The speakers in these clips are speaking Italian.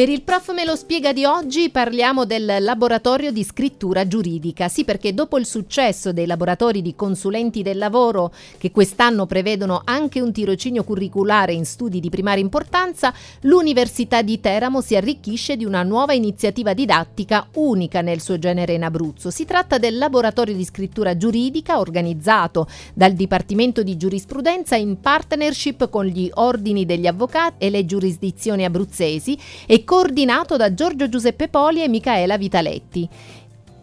Per il prof me lo spiega di oggi parliamo del laboratorio di scrittura giuridica. Sì, perché dopo il successo dei laboratori di consulenti del lavoro che quest'anno prevedono anche un tirocinio curriculare in studi di primaria importanza, l'Università di Teramo si arricchisce di una nuova iniziativa didattica unica nel suo genere in Abruzzo. Si tratta del laboratorio di scrittura giuridica organizzato dal Dipartimento di Giurisprudenza in partnership con gli ordini degli avvocati e le giurisdizioni abruzzesi e coordinato da Giorgio Giuseppe Poli e Micaela Vitaletti.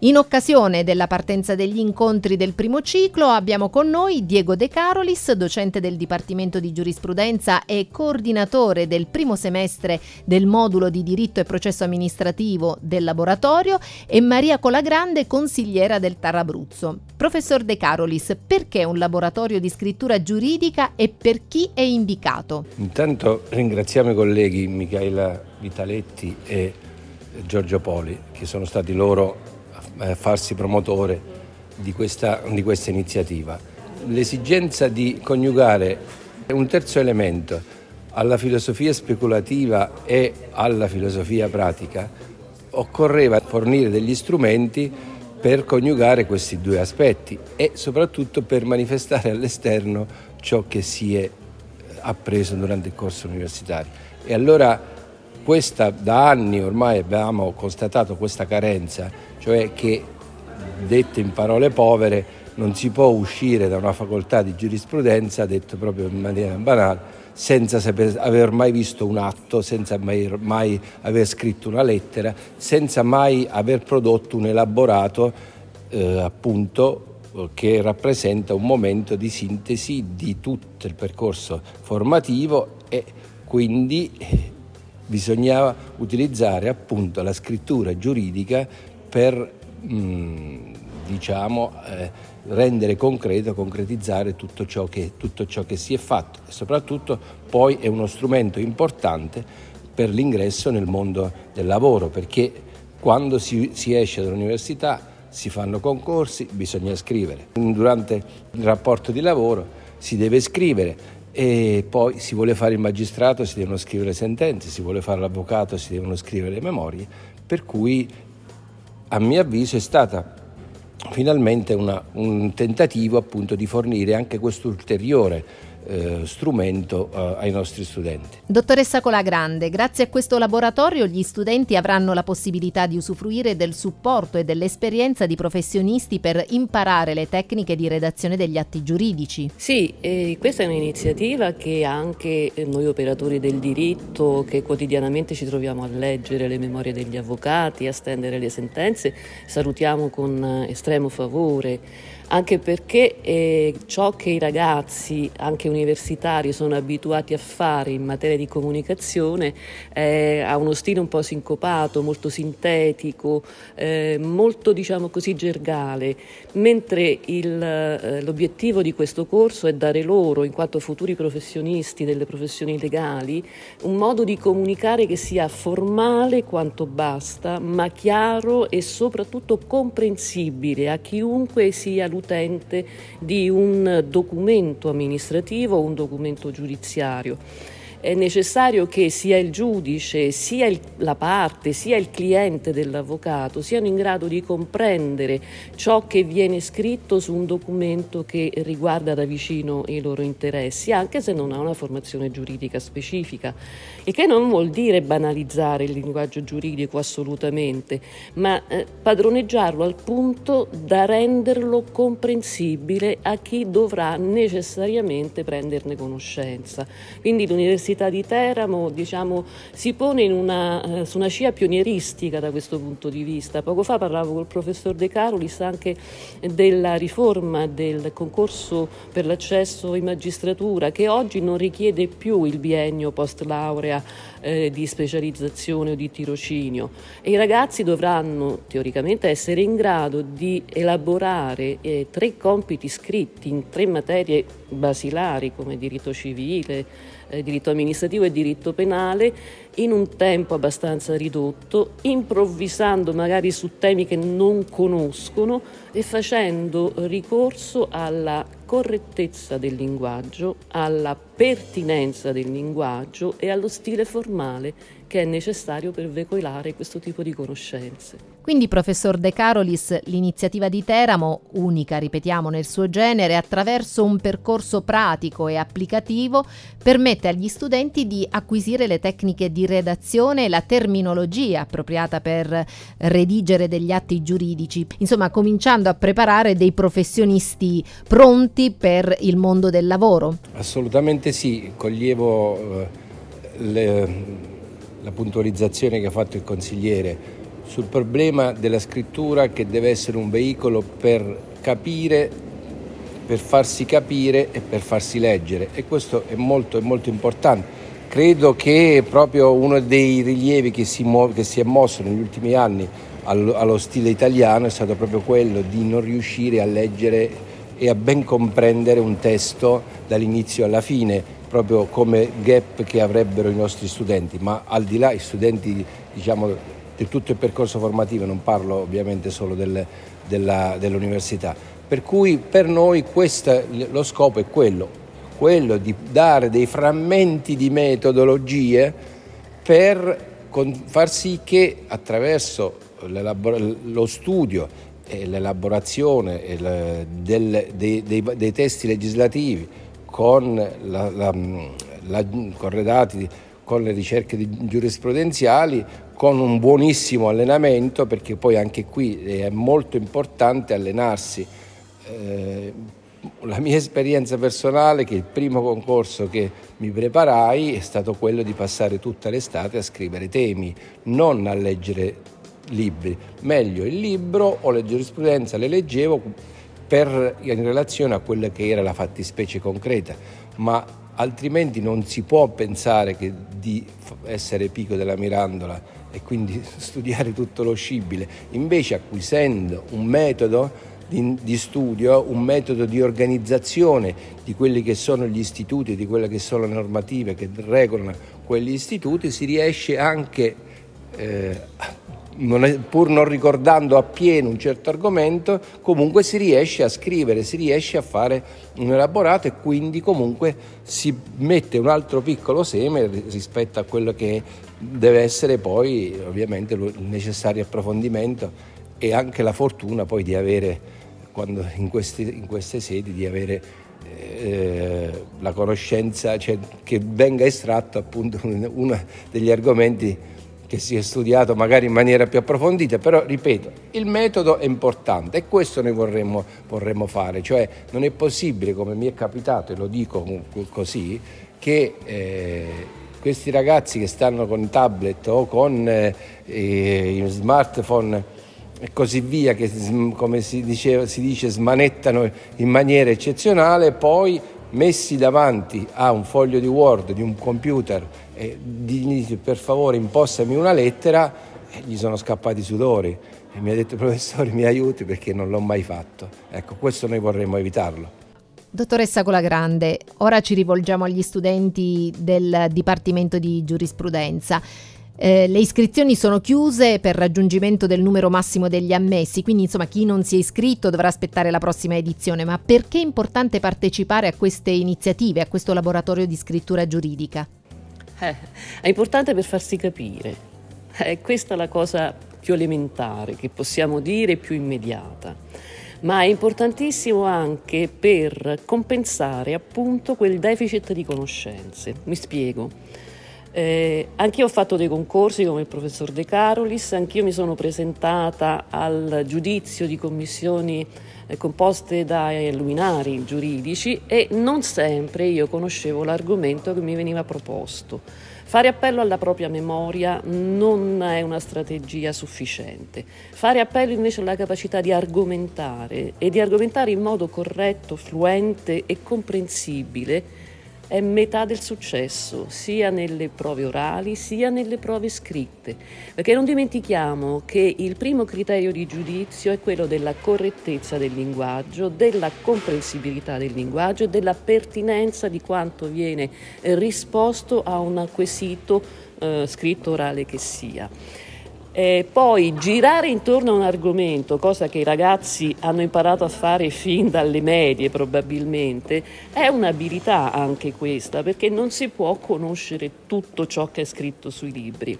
In occasione della partenza degli incontri del primo ciclo abbiamo con noi Diego De Carolis, docente del Dipartimento di Giurisprudenza e coordinatore del primo semestre del modulo di diritto e processo amministrativo del laboratorio e Maria Colagrande, consigliera del TAR Abruzzo. Professor De Carolis, perché un laboratorio di scrittura giuridica e per chi è indicato? Intanto ringraziamo i colleghi Michaela Vitaletti e Giorgio Poli che sono stati loro a farsi promotore di questa, di questa iniziativa. L'esigenza di coniugare un terzo elemento alla filosofia speculativa e alla filosofia pratica occorreva fornire degli strumenti per coniugare questi due aspetti e soprattutto per manifestare all'esterno ciò che si è appreso durante il corso universitario. E allora questa da anni ormai abbiamo constatato questa carenza, cioè che dette in parole povere non si può uscire da una facoltà di giurisprudenza, detto proprio in maniera banale, senza saper, aver mai visto un atto, senza mai, mai aver scritto una lettera, senza mai aver prodotto un elaborato eh, appunto che rappresenta un momento di sintesi di tutto il percorso formativo e quindi bisognava utilizzare appunto la scrittura giuridica per mh, mm, diciamo, eh, rendere concreto, concretizzare tutto ciò, che, tutto ciò che si è fatto e soprattutto poi è uno strumento importante per l'ingresso nel mondo del lavoro perché quando si, si esce dall'università si fanno concorsi, bisogna scrivere. Durante il rapporto di lavoro si deve scrivere e poi si vuole fare il magistrato si devono scrivere sentenze, si vuole fare l'avvocato si devono scrivere le memorie, per cui a mio avviso è stata finalmente una, un tentativo appunto di fornire anche questo ulteriore eh, strumento eh, ai nostri studenti. Dottoressa Colagrande, grazie a questo laboratorio gli studenti avranno la possibilità di usufruire del supporto e dell'esperienza di professionisti per imparare le tecniche di redazione degli atti giuridici. Sì, eh, questa è un'iniziativa che anche noi operatori del diritto, che quotidianamente ci troviamo a leggere le memorie degli avvocati, a stendere le sentenze, salutiamo con eh, estremo favore anche perché eh, ciò che i ragazzi, anche universitari, sono abituati a fare in materia di comunicazione eh, ha uno stile un po' sincopato, molto sintetico, eh, molto diciamo così gergale, mentre il, eh, l'obiettivo di questo corso è dare loro, in quanto futuri professionisti delle professioni legali, un modo di comunicare che sia formale quanto basta, ma chiaro e soprattutto comprensibile a chiunque sia l'utente l'utente di un documento amministrativo o un documento giudiziario è necessario che sia il giudice, sia il, la parte, sia il cliente dell'avvocato siano in grado di comprendere ciò che viene scritto su un documento che riguarda da vicino i loro interessi, anche se non ha una formazione giuridica specifica, il che non vuol dire banalizzare il linguaggio giuridico assolutamente, ma eh, padroneggiarlo al punto da renderlo comprensibile a chi dovrà necessariamente prenderne conoscenza. Quindi l'università l'Università di Teramo diciamo, si pone una, eh, su una scia pionieristica da questo punto di vista. Poco fa parlavo col professor De Carolis anche della riforma del concorso per l'accesso in magistratura che oggi non richiede più il biennio post laurea eh, di specializzazione o di tirocinio e i ragazzi dovranno teoricamente essere in grado di elaborare eh, tre compiti scritti in tre materie basilari come diritto civile, eh, diritto amministrativo e diritto penale in un tempo abbastanza ridotto, improvvisando magari su temi che non conoscono e facendo ricorso alla correttezza del linguaggio, alla pertinenza del linguaggio e allo stile formale che è necessario per veicolare questo tipo di conoscenze. Quindi, professor De Carolis, l'iniziativa di Teramo, unica, ripetiamo, nel suo genere, attraverso un percorso pratico e applicativo, permette agli studenti di acquisire le tecniche di redazione e la terminologia appropriata per redigere degli atti giuridici, insomma, cominciando a preparare dei professionisti pronti per il mondo del lavoro. Assolutamente sì, coglievo eh, le, la puntualizzazione che ha fatto il consigliere sul problema della scrittura che deve essere un veicolo per capire, per farsi capire e per farsi leggere e questo è molto, è molto importante. Credo che proprio uno dei rilievi che si, muove, che si è mosso negli ultimi anni allo, allo stile italiano è stato proprio quello di non riuscire a leggere e a ben comprendere un testo dall'inizio alla fine, proprio come gap che avrebbero i nostri studenti, ma al di là i studenti diciamo, di tutto il percorso formativo, non parlo ovviamente solo del, della, dell'università. Per cui per noi questa, lo scopo è quello, quello di dare dei frammenti di metodologie per far sì che attraverso lo studio e l'elaborazione dei, dei, dei, testi legislativi con la, la, la, corredati con le ricerche giurisprudenziali, con un buonissimo allenamento, perché poi anche qui è molto importante allenarsi. Eh, la mia esperienza personale, che il primo concorso che mi preparai è stato quello di passare tutta l'estate a scrivere temi, non a leggere libri. Meglio il libro o la giurisprudenza le leggevo per, in relazione a quella che era la fattispecie concreta, ma altrimenti non si può pensare che di essere Pico della Mirandola e quindi studiare tutto lo scibile, invece acquisendo un metodo di, di, studio, un metodo di organizzazione di quelli che sono gli istituti, di quelle che sono le normative che regolano quegli istituti, si riesce anche eh, non è, pur non ricordando appieno un certo argomento, comunque si riesce a scrivere, si riesce a fare un elaborato e quindi comunque si mette un altro piccolo seme rispetto a quello che deve essere poi ovviamente il necessario approfondimento e anche la fortuna poi di avere, quando in, questi, in queste sedi, di avere eh, la conoscenza, cioè che venga estratto appunto uno degli argomenti che si è studiato magari in maniera più approfondita, però ripeto, il metodo è importante e questo noi vorremmo, vorremmo fare, cioè non è possibile, come mi è capitato, e lo dico così, che eh, questi ragazzi che stanno con tablet o con eh, smartphone e così via, che come si, diceva, si dice smanettano in maniera eccezionale, poi messi davanti a un foglio di Word di un computer e gli per favore impostami una lettera, gli sono scappati i sudori e mi ha detto professore mi aiuti perché non l'ho mai fatto. Ecco, questo noi vorremmo evitarlo. Dottoressa Colagrande, ora ci rivolgiamo agli studenti del Dipartimento di Giurisprudenza. Eh, le iscrizioni sono chiuse per raggiungimento del numero massimo degli ammessi, quindi insomma chi non si è iscritto dovrà aspettare la prossima edizione, ma perché è importante partecipare a queste iniziative, a questo laboratorio di scrittura giuridica? Eh, è importante per farsi capire, è questa la cosa più elementare che possiamo dire, più immediata, ma è importantissimo anche per compensare appunto quel deficit di conoscenze. Mi spiego. Eh, anch'io ho fatto dei concorsi come il professor De Carolis, anch'io mi sono presentata al giudizio di commissioni eh, composte da luminari giuridici e non sempre io conoscevo l'argomento che mi veniva proposto. Fare appello alla propria memoria non è una strategia sufficiente. Fare appello invece alla capacità di argomentare e di argomentare in modo corretto, fluente e comprensibile è metà del successo, sia nelle prove orali sia nelle prove scritte, perché non dimentichiamo che il primo criterio di giudizio è quello della correttezza del linguaggio, della comprensibilità del linguaggio e della pertinenza di quanto viene risposto a un quesito eh, scritto orale che sia. Eh, poi girare intorno a un argomento, cosa che i ragazzi hanno imparato a fare fin dalle medie probabilmente, è un'abilità anche questa, perché non si può conoscere tutto ciò che è scritto sui libri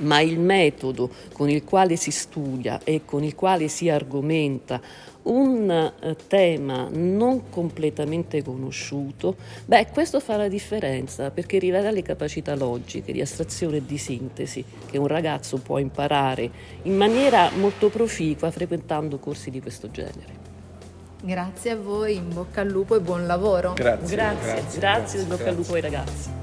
ma il metodo con il quale si studia e con il quale si argomenta un eh, tema non completamente conosciuto, beh, questo fa la differenza perché rivela le capacità logiche di astrazione e di sintesi che un ragazzo può imparare in maniera molto proficua frequentando corsi di questo genere. Grazie a voi, in bocca al lupo e buon lavoro. Grazie, grazie, grazie, grazie, grazie in bocca al lupo ai ragazzi.